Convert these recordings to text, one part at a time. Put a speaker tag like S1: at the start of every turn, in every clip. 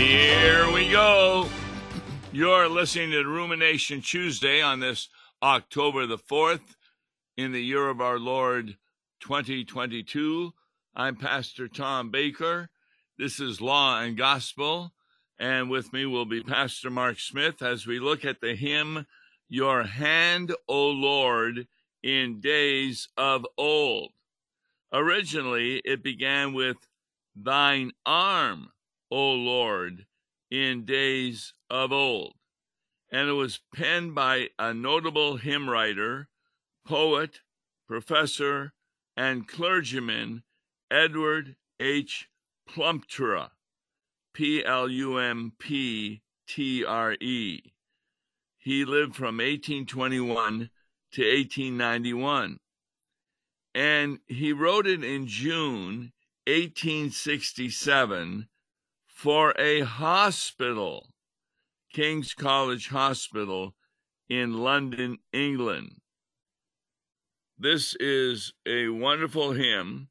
S1: Here we go. You're listening to Rumination Tuesday on this October the 4th in the year of our Lord 2022. I'm Pastor Tom Baker. This is Law and Gospel. And with me will be Pastor Mark Smith as we look at the hymn, Your Hand, O Lord, in Days of Old. Originally, it began with Thine Arm, O Lord, in days of old. And it was penned by a notable hymn writer, poet, professor, and clergyman, Edward H. Plumptre, P L U M P T R E. He lived from 1821 to 1891. And he wrote it in June 1867 for a hospital, King's College Hospital in London, England. This is a wonderful hymn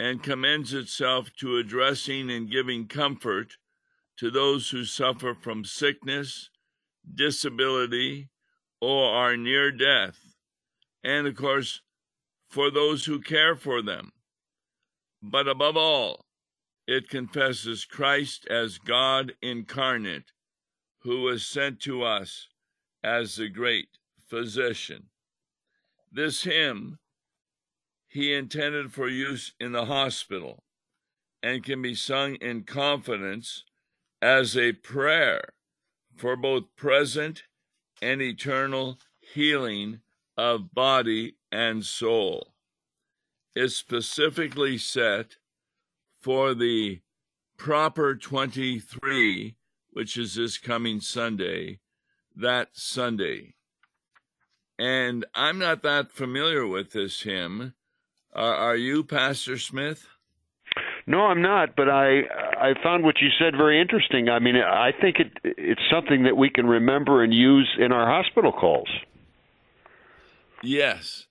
S1: and commends itself to addressing and giving comfort to those who suffer from sickness, disability, or are near death, and of course, for those who care for them. But above all, it confesses Christ as God incarnate, who was sent to us as the great physician. This hymn he intended for use in the hospital and can be sung in confidence as a prayer for both present and eternal healing of body and soul. It's specifically set for the proper 23, which is this coming Sunday, that Sunday. And I'm not that familiar with this hymn. Uh, are you, Pastor Smith?
S2: No, I'm not, but I I found what you said very interesting. I mean, I think it it's something that we can remember and use in our hospital calls.
S1: Yes.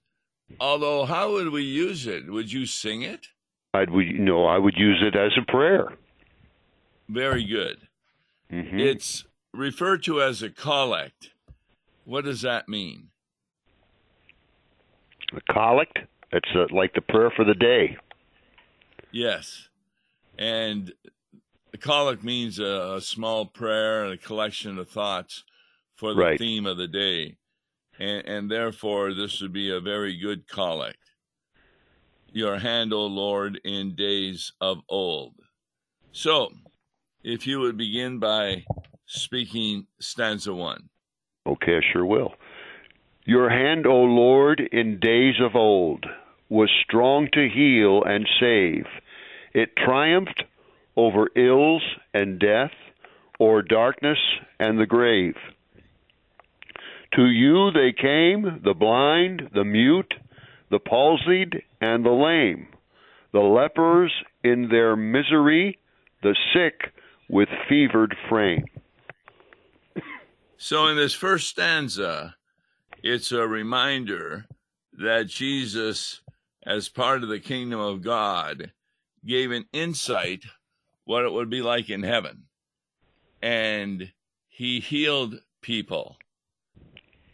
S1: Although how would we use it? Would you sing it?
S2: I'd would you know I would use it as a prayer.
S1: Very good.
S2: Mm-hmm.
S1: It's referred to as a collect. What does that mean?
S2: A collect. It's uh, like the prayer for the day.
S1: Yes. And the collect means a, a small prayer and a collection of thoughts for the
S2: Right.
S1: theme of the day. And, and therefore, this would be a very good collect. Your hand, O Lord, in days of old. So, if you would begin by speaking stanza one.
S2: Okay, I sure will. Your hand, O Lord, in days of old, was strong to heal and save. It triumphed over ills and death, or darkness and the grave. To you they came, the blind, the mute, the palsied, and the lame, the lepers in their misery, the sick with fevered frame.
S1: So, in this first stanza, it's a reminder that Jesus, as part of the kingdom of God, gave an insight what it would be like in heaven. And he healed people.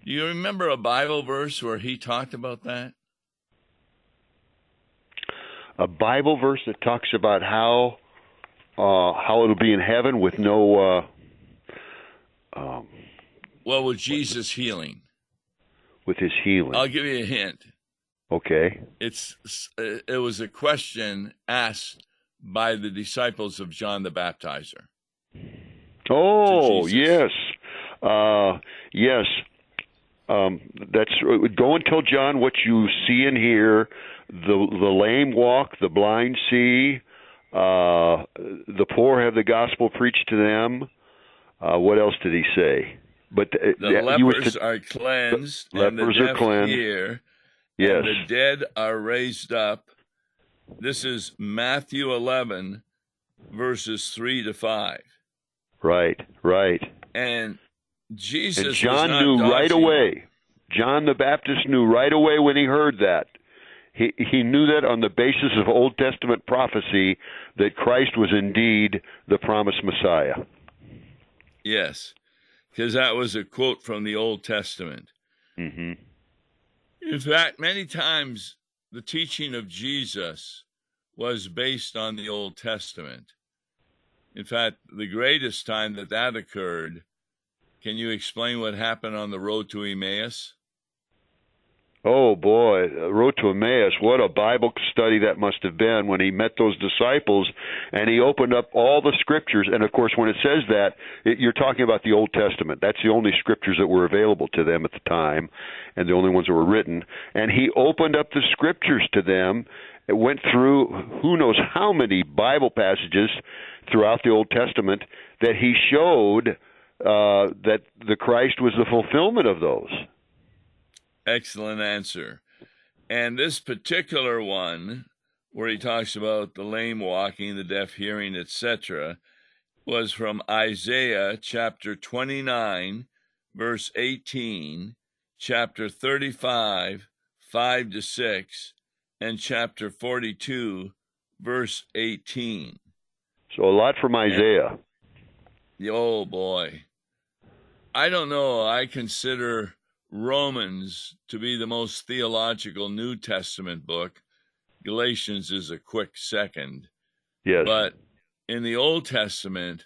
S1: Do you remember a Bible verse where he talked about that?
S2: A Bible verse that talks about how uh, how it'll be in heaven with no uh, um,
S1: Well, with Jesus healing.
S2: with his healing.
S1: I'll give you a hint.
S2: okay.
S1: It's it was a question asked by the disciples of John the Baptizer.
S2: Oh yes, uh, yes. Um, that's go and tell John what you see and hear. The the lame walk, the blind see. Uh, the poor have the gospel preached to them. Uh, what else did he say? But uh,
S1: The
S2: yeah, you were
S1: lepers
S2: to-
S1: are cleansed,
S2: the
S1: and the
S2: lepers are cleansed.
S1: hear,
S2: yes,
S1: the dead are raised up. This is Matthew 11, verses 3 to 5.
S2: right, right.
S1: And Jesus
S2: And John knew right away. John the Baptist knew right away when he heard that. He he knew that on the basis of Old Testament prophecy that Christ was indeed the promised Messiah.
S1: Yes, because that was a quote from the Old Testament.
S2: hmm
S1: In fact, many times the teaching of Jesus was based on the Old Testament. In fact, the greatest time that that occurred, can you explain what happened on the road to Emmaus?
S2: Oh boy, Road to Emmaus, what a Bible study that must have been when he met those disciples and he opened up all the scriptures. And of course, when it says that, it, you're talking about the Old Testament. That's the only scriptures that were available to them at the time and the only ones that were written. And he opened up the scriptures to them. Went through who knows how many Bible passages throughout the Old Testament that he showed uh, that the Christ was the fulfillment of those.
S1: Excellent answer. And this particular one, where he talks about the lame walking, the deaf hearing, etc., was from Isaiah chapter 29, verse 18, chapter 35, 5 to 6, and chapter 42, verse 18.
S2: So a lot from Isaiah.
S1: Oh boy. I don't know. I consider Romans to be the most theological New Testament book. Galatians is a quick second.
S2: Yes.
S1: But in the Old Testament,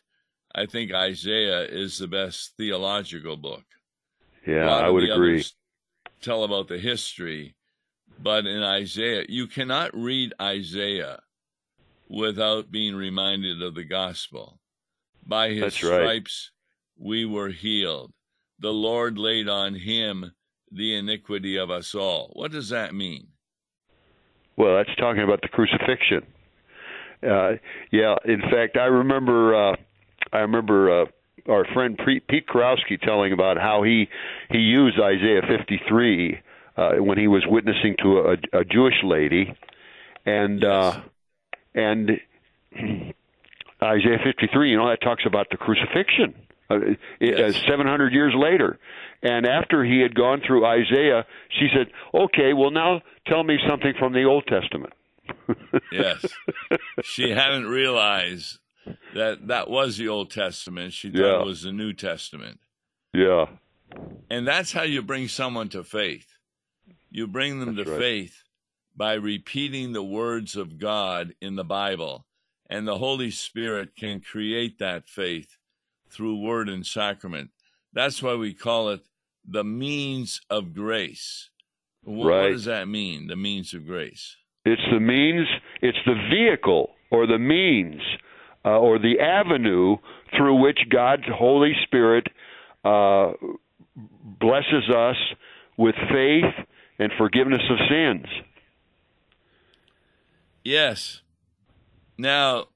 S1: I think Isaiah is the best theological book.
S2: Yeah, I would agree.
S1: Tell about the history, but in Isaiah, you cannot read Isaiah without being reminded of the gospel. By his
S2: That's right.
S1: stripes we were healed. The Lord laid on him the iniquity of us all. What does that mean?
S2: Well, that's talking about the crucifixion. Uh, yeah, in fact, I remember uh, I remember uh, our friend Pete, Karowski telling about how he he used Isaiah 53 uh, when he was witnessing to a, a Jewish lady, and uh, and Isaiah 53, you know, that talks about the crucifixion. Uh,
S1: Yes.
S2: uh, 700 years later. And after he had gone through Isaiah, she said, "Okay, well now tell me something from the Old Testament."
S1: Yes. she hadn't realized that that was the Old Testament. She thought
S2: Yeah.
S1: it was the New Testament.
S2: yeah.
S1: And that's how you bring someone to faith. You bring them
S2: That's
S1: to
S2: right.
S1: faith by repeating the words of God in the Bible. And the Holy Spirit can create that faith through word and sacrament. That's why we call it the means of grace. What,
S2: Right.
S1: does that mean, the means of grace?
S2: It's the means, it's the vehicle or the means uh, or the avenue through which God's Holy Spirit uh, blesses us with faith and forgiveness of sins.
S1: Yes. Now,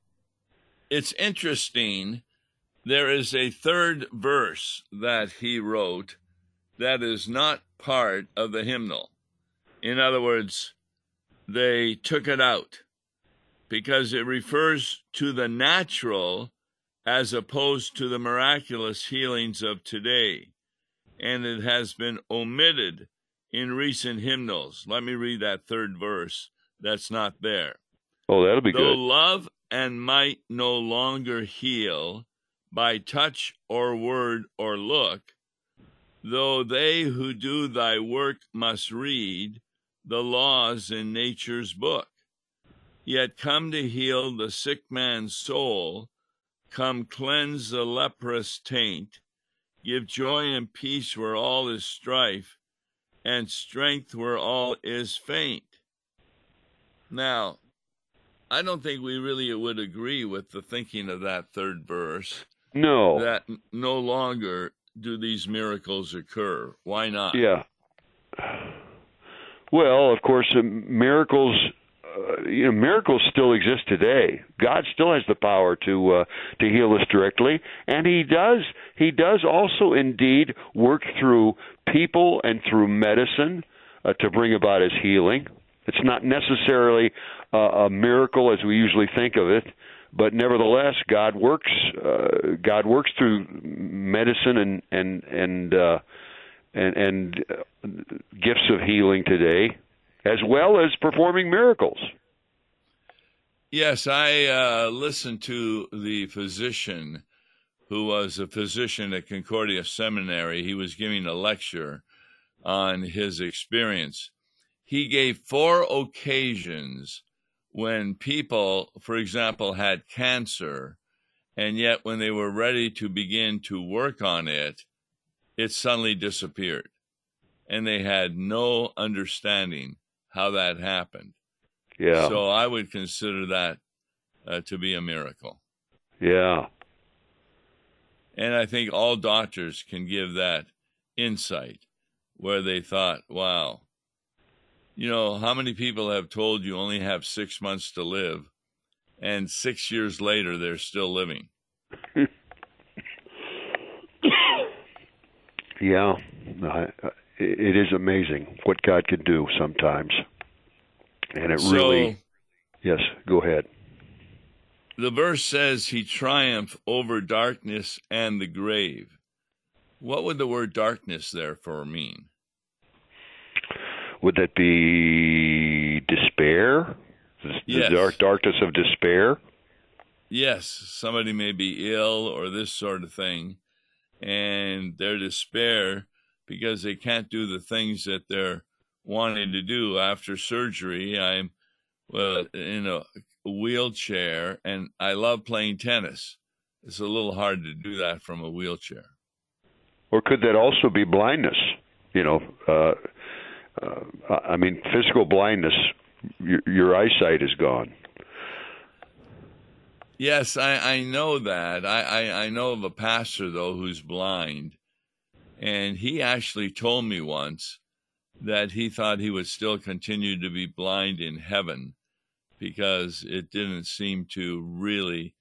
S1: it's interesting. There is a third verse that he wrote that is not part of the hymnal. In other words, they took it out because it refers to the natural as opposed to the miraculous healings of today. And it has been omitted in recent hymnals. Let me read that third verse that's not there.
S2: Oh, that'll be
S1: Though
S2: good.
S1: love and might no longer heal by touch or word or look, though they who do thy work must read the laws in nature's book, yet come to heal the sick man's soul, come cleanse the leprous taint, give joy and peace where all is strife, and strength where all is faint. Now, I don't think we really would agree with the thinking of that third verse
S2: No.
S1: that no longer do these miracles occur. Why not?
S2: Yeah. Well, of course, uh, miracles. Uh, you know, miracles still exist today. God still has the power to uh, to heal us directly, and He does. He does also indeed work through people and through medicine uh, to bring about His healing. It's not necessarily uh, a miracle as we usually think of it, but nevertheless, God works. Uh, God works through medicine and and and. Uh, and, and uh, gifts of healing today, as well as performing miracles.
S1: Yes, I uh, listened to the physician who was a physician at Concordia Seminary. He was giving a lecture on his experience. He gave four occasions when people, for example, had cancer, and yet when they were ready to begin to work on it, it suddenly disappeared. And they had no understanding how that happened.
S2: Yeah.
S1: So I would consider that uh, to be a miracle.
S2: Yeah.
S1: And I think all doctors can give that insight where they thought, wow, you know, how many people have told you only have six months to live, and six years later they're still living?
S2: yeah. it is amazing what God can do sometimes. And it
S1: so,
S2: really. Yes, go ahead.
S1: The verse says he triumphed over darkness and the grave. What would the word darkness therefore mean?
S2: Would that be despair? The
S1: yes.
S2: dark darkness of despair?
S1: Yes, somebody may be ill or this sort of thing, and their despair because they can't do the things that they're wanting to do after surgery. I'm well in a wheelchair, and I love playing tennis. It's a little hard to do that from a wheelchair.
S2: Or could that also be blindness? You know, uh, uh, I mean, physical blindness. Your, your eyesight is gone.
S1: Yes, I, I know that. I, I, I know of a pastor though who's blind, and he actually told me once that he thought he would still continue to be blind in heaven because it didn't seem to really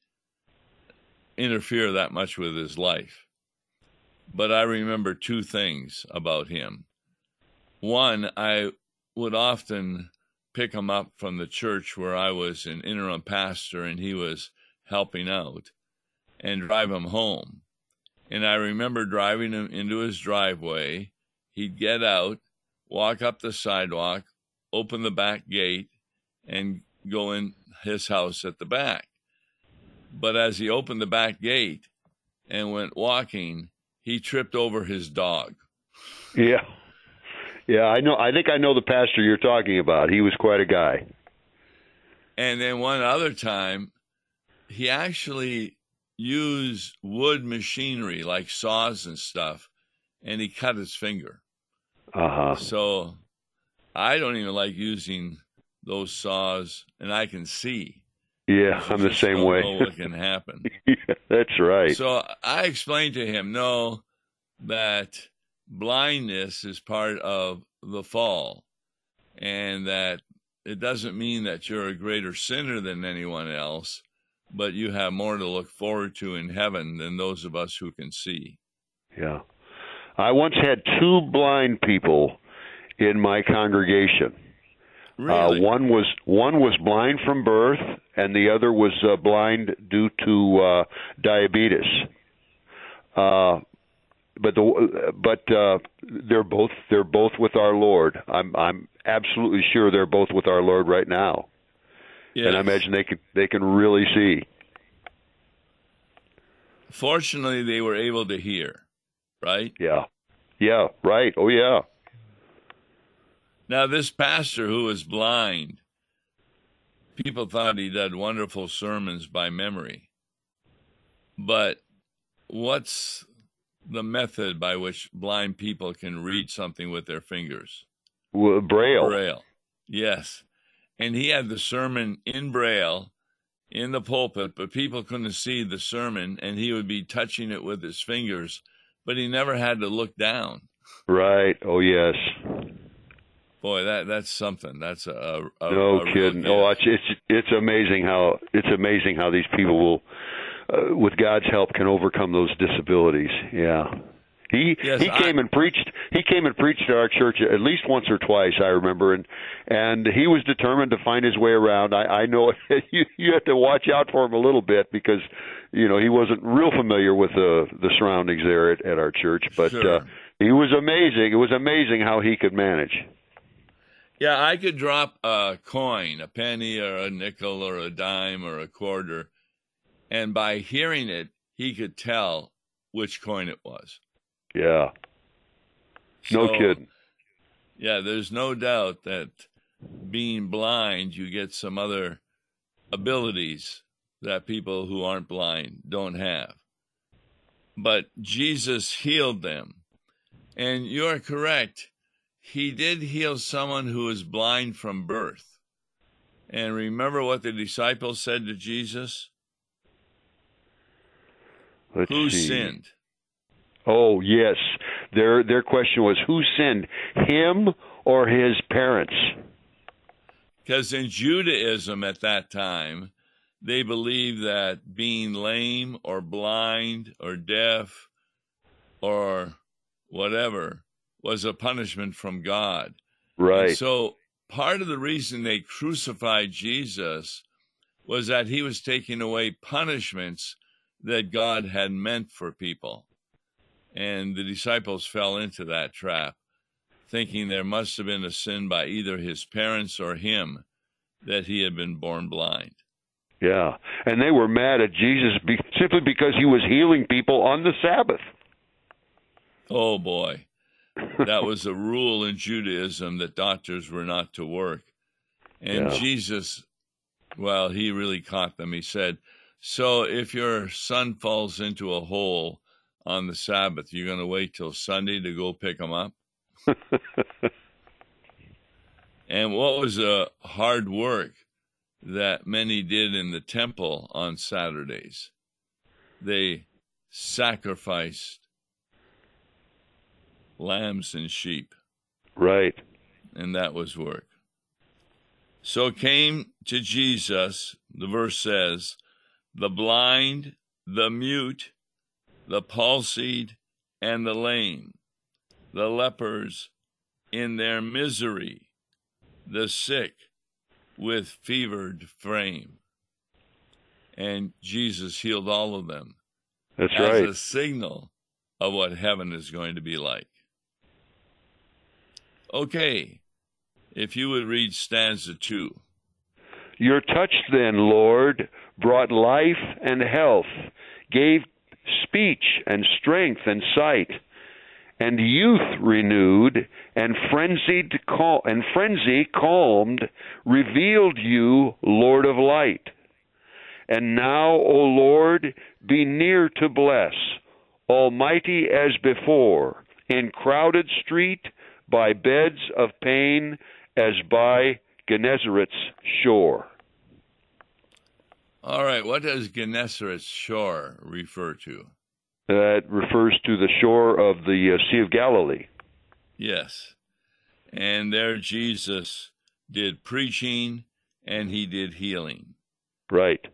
S1: interfere that much with his life. But I remember two things about him. One, I would often pick him up from the church where I was an interim pastor and he was helping out and drive him home. And I remember driving him into his driveway. He'd get out, walk up the sidewalk, open the back gate, and go in his house at the back. But as he opened the back gate and went walking, he tripped over his dog.
S2: Yeah. Yeah, I know I think I know the pastor you're talking about. He was quite a guy.
S1: And then one other time he actually used wood machinery like saws and stuff and he cut his finger.
S2: Uh-huh.
S1: So I don't even like using those saws, and I can see.
S2: Yeah, I'm the same way.
S1: what can happen?
S2: yeah, that's right.
S1: So I explained to him, no, that blindness is part of the fall, and that it doesn't mean that you're a greater sinner than anyone else, but you have more to look forward to in heaven than those of us who can see.
S2: Yeah. I once had two blind people in my congregation
S1: uh, really?
S2: Uh, one was one was blind from birth, and the other was uh, blind due to uh, diabetes. Uh, but the but uh, they're both they're both with our Lord. I'm I'm absolutely sure they're both with our Lord right now.
S1: Yes.
S2: And I imagine they can they can really see.
S1: Fortunately, they were able to hear, right?
S2: Yeah, yeah, right. Oh yeah.
S1: Now, this pastor who was blind, people thought he did wonderful sermons by memory. But what's the method by which blind people can read something with their fingers?
S2: Well, braille.
S1: Braille. Yes. And he had the sermon in braille in the pulpit, but people couldn't see the sermon, and he would be touching it with his fingers, but he never had to look down.
S2: Right. Oh, yes.
S1: Boy, that that's something. That's a, a
S2: no
S1: a
S2: kidding. Oh, it's it's it's amazing how it's amazing how these people will, uh, with God's help, can overcome those disabilities. Yeah. He
S1: yes,
S2: he came
S1: I,
S2: and preached. He came and preached at our church at least once or twice. I remember, and and he was determined to find his way around. I, I know you you have to watch out for him a little bit because you know he wasn't real familiar with the the surroundings there at, at our church, but
S1: sure.
S2: uh, he was amazing. It was amazing how he could manage.
S1: Yeah, I could drop a coin, a penny or a nickel or a dime or a quarter, and by hearing it, he could tell which coin it was.
S2: Yeah. No
S1: So,
S2: kidding.
S1: Yeah, there's no doubt that being blind, you get some other abilities that people who aren't blind don't have. But Jesus healed them. And you're correct. He did heal someone who was blind from birth. And remember what the disciples said to Jesus?
S2: Let's
S1: Who
S2: see.
S1: sinned?
S2: Oh, yes. Their their question was who sinned, him or his parents?
S1: Because in Judaism at that time, they believed that being lame or blind or deaf or whatever was a punishment from God. And
S2: Right.
S1: so part of the reason they crucified Jesus was that he was taking away punishments that God had meant for people. And the disciples fell into that trap, thinking there must have been a sin by either his parents or him that he had been born blind.
S2: Yeah. And they were mad at Jesus be, simply because he was healing people on the Sabbath.
S1: Oh boy. That was a rule in Judaism that doctors were not to work. And
S2: Yeah.
S1: Jesus, well, he really caught them. He said, So if your son falls into a hole on the Sabbath, you're going to wait till Sunday to go pick him up? And what was a hard work that many did in the temple on Saturdays? They sacrificed lambs and sheep,
S2: right.
S1: and that was work. So came to Jesus, the verse says, the blind, the mute, the palsied, and the lame, the lepers in their misery, the sick with fevered frame. And Jesus healed all of them
S2: That's
S1: as
S2: right.
S1: a signal of what heaven is going to be like. Okay, if you would read stanza two.
S2: Your touch then, Lord, brought life and health, gave speech and strength and sight, and youth renewed, and frenzied cal- and frenzy calmed, revealed you, Lord of light. And now, O Lord, be near to bless, almighty as before, in crowded street, by beds of pain, as by Gennesaret's shore.
S1: All right, what does Gennesaret's shore refer to?
S2: That refers to the shore of the uh, Sea of Galilee.
S1: Yes. And there Jesus did preaching and he did healing.
S2: Right.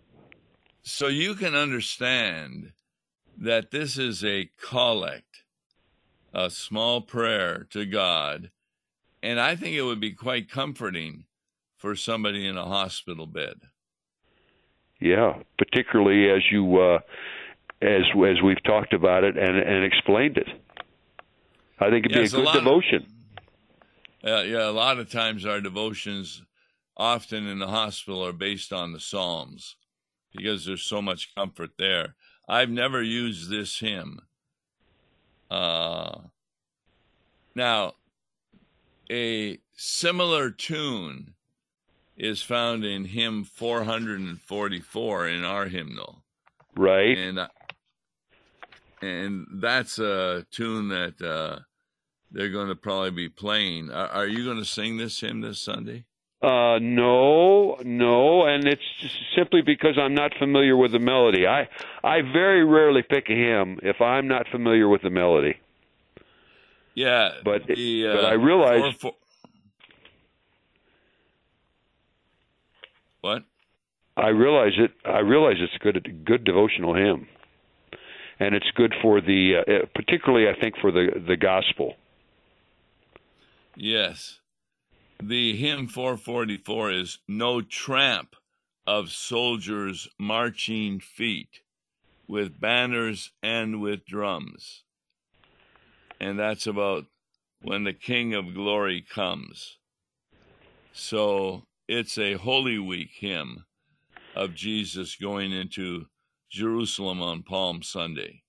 S1: So you can understand that this is a collect, a small prayer to God. And I think it would be quite comforting for somebody in a hospital bed.
S2: Yeah, particularly as you uh, as as we've talked about it and and explained it. I think it'd
S1: Yes,
S2: be a good
S1: of-
S2: devotion.
S1: Uh, yeah, a lot of times our devotions, often in the hospital, are based on the Psalms because there's so much comfort there. I've never used this hymn. Uh, now, a similar tune is found in hymn 444 in our hymnal
S2: Right.
S1: and and that's a tune that uh, they're going to probably be playing. Are, are you going to sing this hymn this Sunday?
S2: Uh, no, no, and it's simply because I'm not familiar with the melody. I I very rarely pick a hymn if I'm not familiar with the melody.
S1: Yeah,
S2: But
S1: the, uh,
S2: but I realize-
S1: four- four- what?
S2: I realize it. I realize it's a good good devotional hymn, and it's good for the uh, uh, particularly I think for the the gospel.
S1: Yes, the hymn 444 is "No tramp of soldiers' marching feet, with banners and with drums," and that's about when the King of Glory comes. So it's a Holy Week hymn of Jesus going into Jerusalem on Palm Sunday.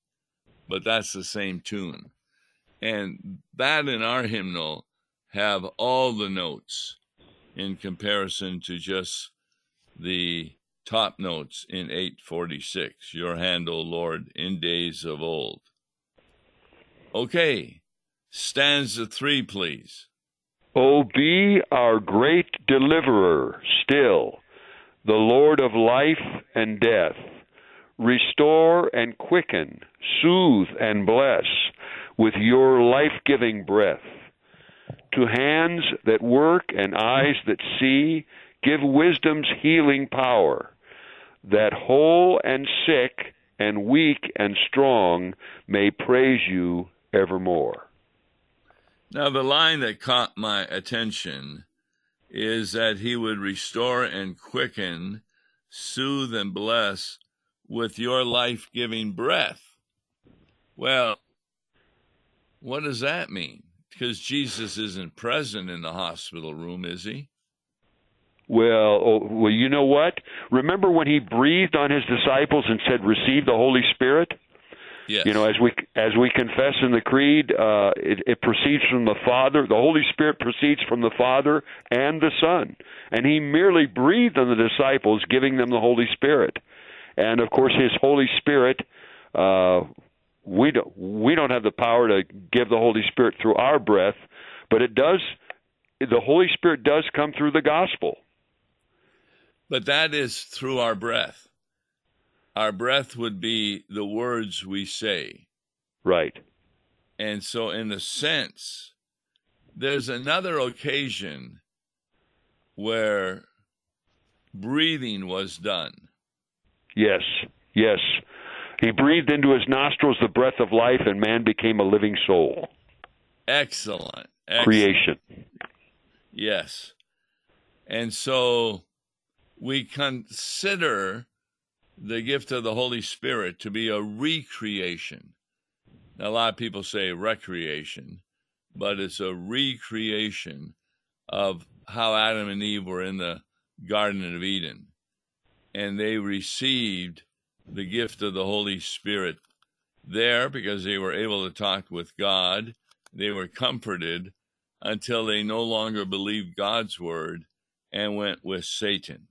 S1: But that's the same tune. And that in our hymnal have all the notes in comparison to just the top notes in 846 Your hand, O Lord, in days of old. Okay, stanza three, please.
S2: O be our great deliverer still, the Lord of life and death. Restore and quicken, soothe and bless with your life giving breath. To hands that work and eyes that see, give wisdom's healing power, that whole and sick and weak and strong may praise you evermore.
S1: Now, the line that caught my attention is that he would restore and quicken, soothe and bless with your life giving breath. Well, what does that mean? Because Jesus isn't present in the hospital room, is he?
S2: Well, oh, well, you know what? Remember when he breathed on his disciples and said, "Receive the Holy Spirit."
S1: Yes.
S2: You know, as we as we confess in the creed, uh, it, it proceeds from the Father. The Holy Spirit proceeds from the Father and the Son, and He merely breathed on the disciples, giving them the Holy Spirit. And of course, His Holy Spirit, uh, we don't we don't have the power to give the Holy Spirit through our breath, but it does. The Holy Spirit does come through the gospel.
S1: But that is through our breath. Our breath would be the words we say.
S2: Right.
S1: And so, in a sense, there's another occasion where breathing was done.
S2: Yes, yes. He breathed into his nostrils the breath of life, and man became a living soul.
S1: Excellent. Excellent.
S2: Creation.
S1: Yes. And so we consider the gift of the Holy Spirit to be a recreation. Now, a lot of people say recreation, but it's a recreation of how Adam and Eve were in the Garden of Eden. And they received the gift of the Holy Spirit there because they were able to talk with God. They were comforted until they no longer believed God's word and went with Satan.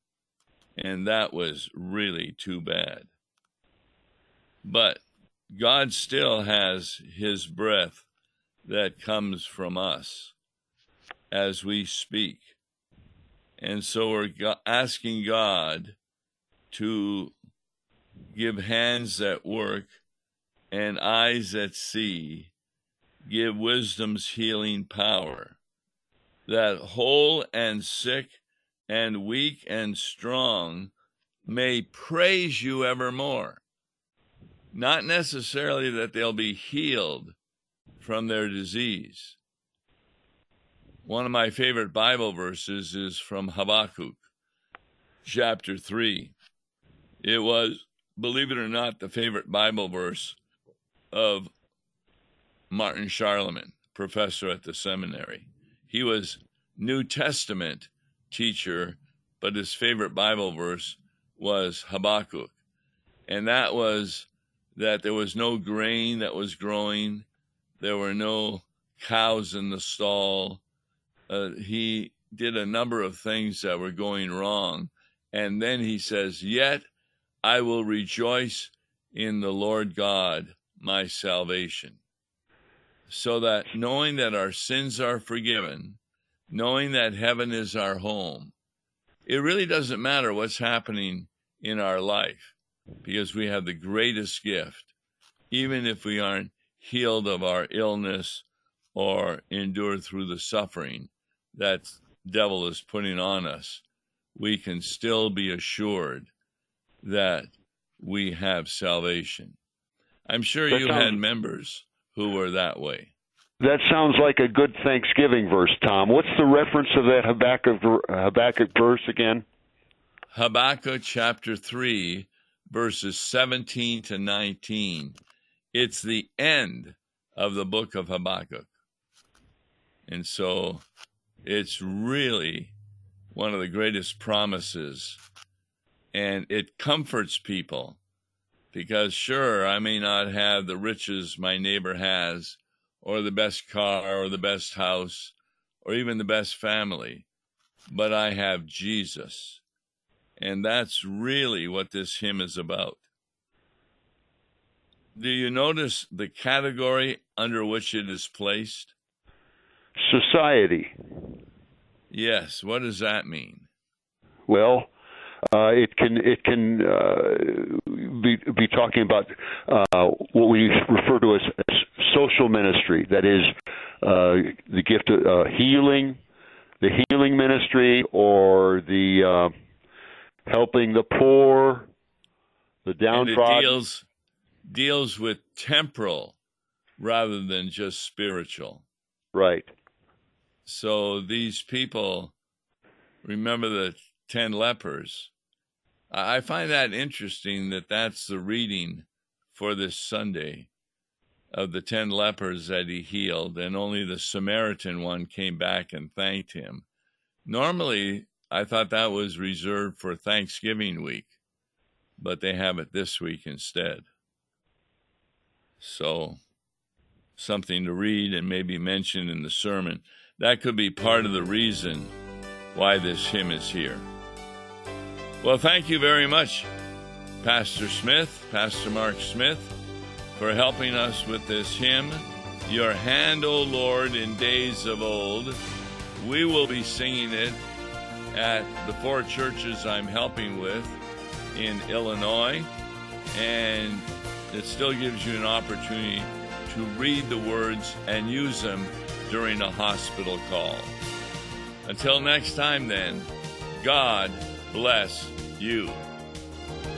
S1: And that was really too bad. But God still has his breath that comes from us as we speak. And so we're asking God to give hands that work and eyes that see, give wisdom's healing power, that whole and sick and weak and strong may praise you evermore. Not necessarily that they'll be healed from their disease. One of my favorite Bible verses is from Habakkuk, chapter 3. It was, believe it or not, the favorite Bible verse of Martin Scharlemann, professor at the seminary. He was New Testament teacher, but his favorite Bible verse was Habakkuk. And that was that there was no grain that was growing, there were no cows in the stall. Uh, he did a number of things that were going wrong. And then he says, Yet I will rejoice in the Lord God, my salvation. So that knowing that our sins are forgiven, knowing that heaven is our home, it really doesn't matter what's happening in our life because we have the greatest gift, even if we aren't healed of our illness or endure through the suffering that devil is putting on us, we can still be assured that we have salvation. I'm sure you had members who were that way.
S2: That sounds like a good Thanksgiving verse, Tom. What's the reference of that Habakkuk, Habakkuk verse again?
S1: Habakkuk chapter 3, verses 17 to 19. It's the end of the book of Habakkuk. And so it's really one of the greatest promises. And it comforts people because, sure, I may not have the riches my neighbor has, or the best car, or the best house, or even the best family, but I have Jesus. And that's really what this hymn is about. Do you notice the category under which it is placed?
S2: Society.
S1: Yes. What does that mean?
S2: Well, uh, it can it can uh, be be talking about uh, what we refer to as, as social ministry. That is uh, the gift of uh, healing, the healing ministry, or the uh, helping the poor, the downtrodden.
S1: Deals deals with temporal rather than just spiritual.
S2: Right.
S1: So these people remember the 10 lepers. I find that interesting that that's the reading for this Sunday of the 10 lepers that he healed, and only the Samaritan one came back and thanked him. Normally, I thought that was reserved for Thanksgiving week, but they have it this week instead. So, something to read and maybe mention in the sermon. That could be part of the reason why this hymn is here. Well, thank you very much, Pastor Smith, Pastor Mark Smith, for helping us with this hymn. Your hand, O Lord, in days of old. We will be singing it at the four churches I'm helping with in Illinois, and it still gives you an opportunity to read the words and use them during a hospital call. Until next time, then, God bless you.